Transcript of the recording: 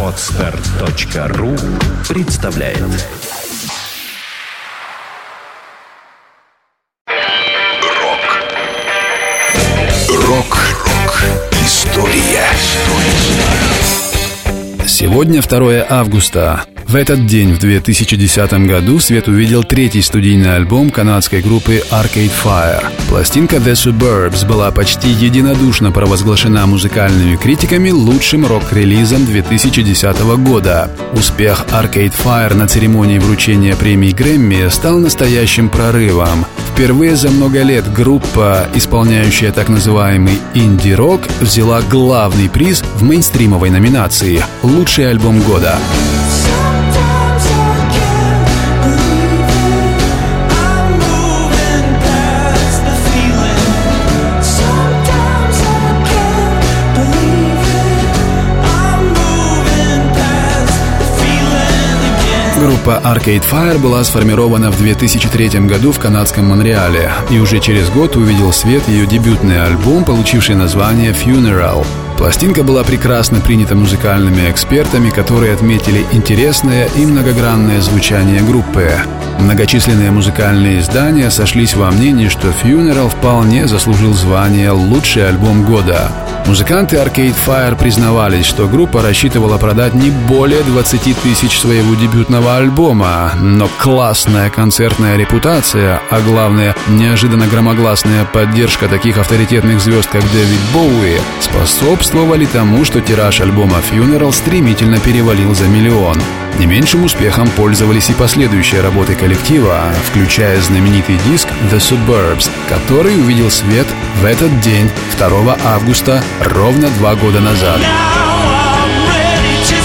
Отстар.ру представляет. Рок. Рок-рок История. Сегодня 2 августа. В этот день, в 2010 году, свет увидел третий студийный альбом канадской группы Arcade Fire. Пластинка The Suburbs была почти единодушно провозглашена музыкальными критиками лучшим рок-релизом 2010 года. Успех Arcade Fire на церемонии вручения премии Грэмми стал настоящим прорывом. Впервые за много лет группа, исполняющая так называемый инди-рок, взяла главный приз в мейнстримовой номинации «Лучший альбом года». Группа Arcade Fire была сформирована в 2003 году в канадском Монреале, и уже через год увидел свет ее дебютный альбом, получивший название Funeral. Пластинка была прекрасно принята музыкальными экспертами, которые отметили интересное и многогранное звучание группы. Многочисленные музыкальные издания сошлись во мнении, что Funeral вполне заслужил звание «Лучший альбом года». Музыканты Arcade Fire признавались, что группа рассчитывала продать не более 20 тысяч своего дебютного альбома, но классная концертная репутация, а главное, неожиданно громогласная поддержка таких авторитетных звезд, как Дэвид Боуи, способствовали тому, что тираж альбома Funeral стремительно перевалил за миллион. Не меньшим успехом пользовались и последующие работы коллектива, включая знаменитый диск The Suburbs, который увидел свет в этот день, 2 августа, ровно два года назад. Now I'm ready to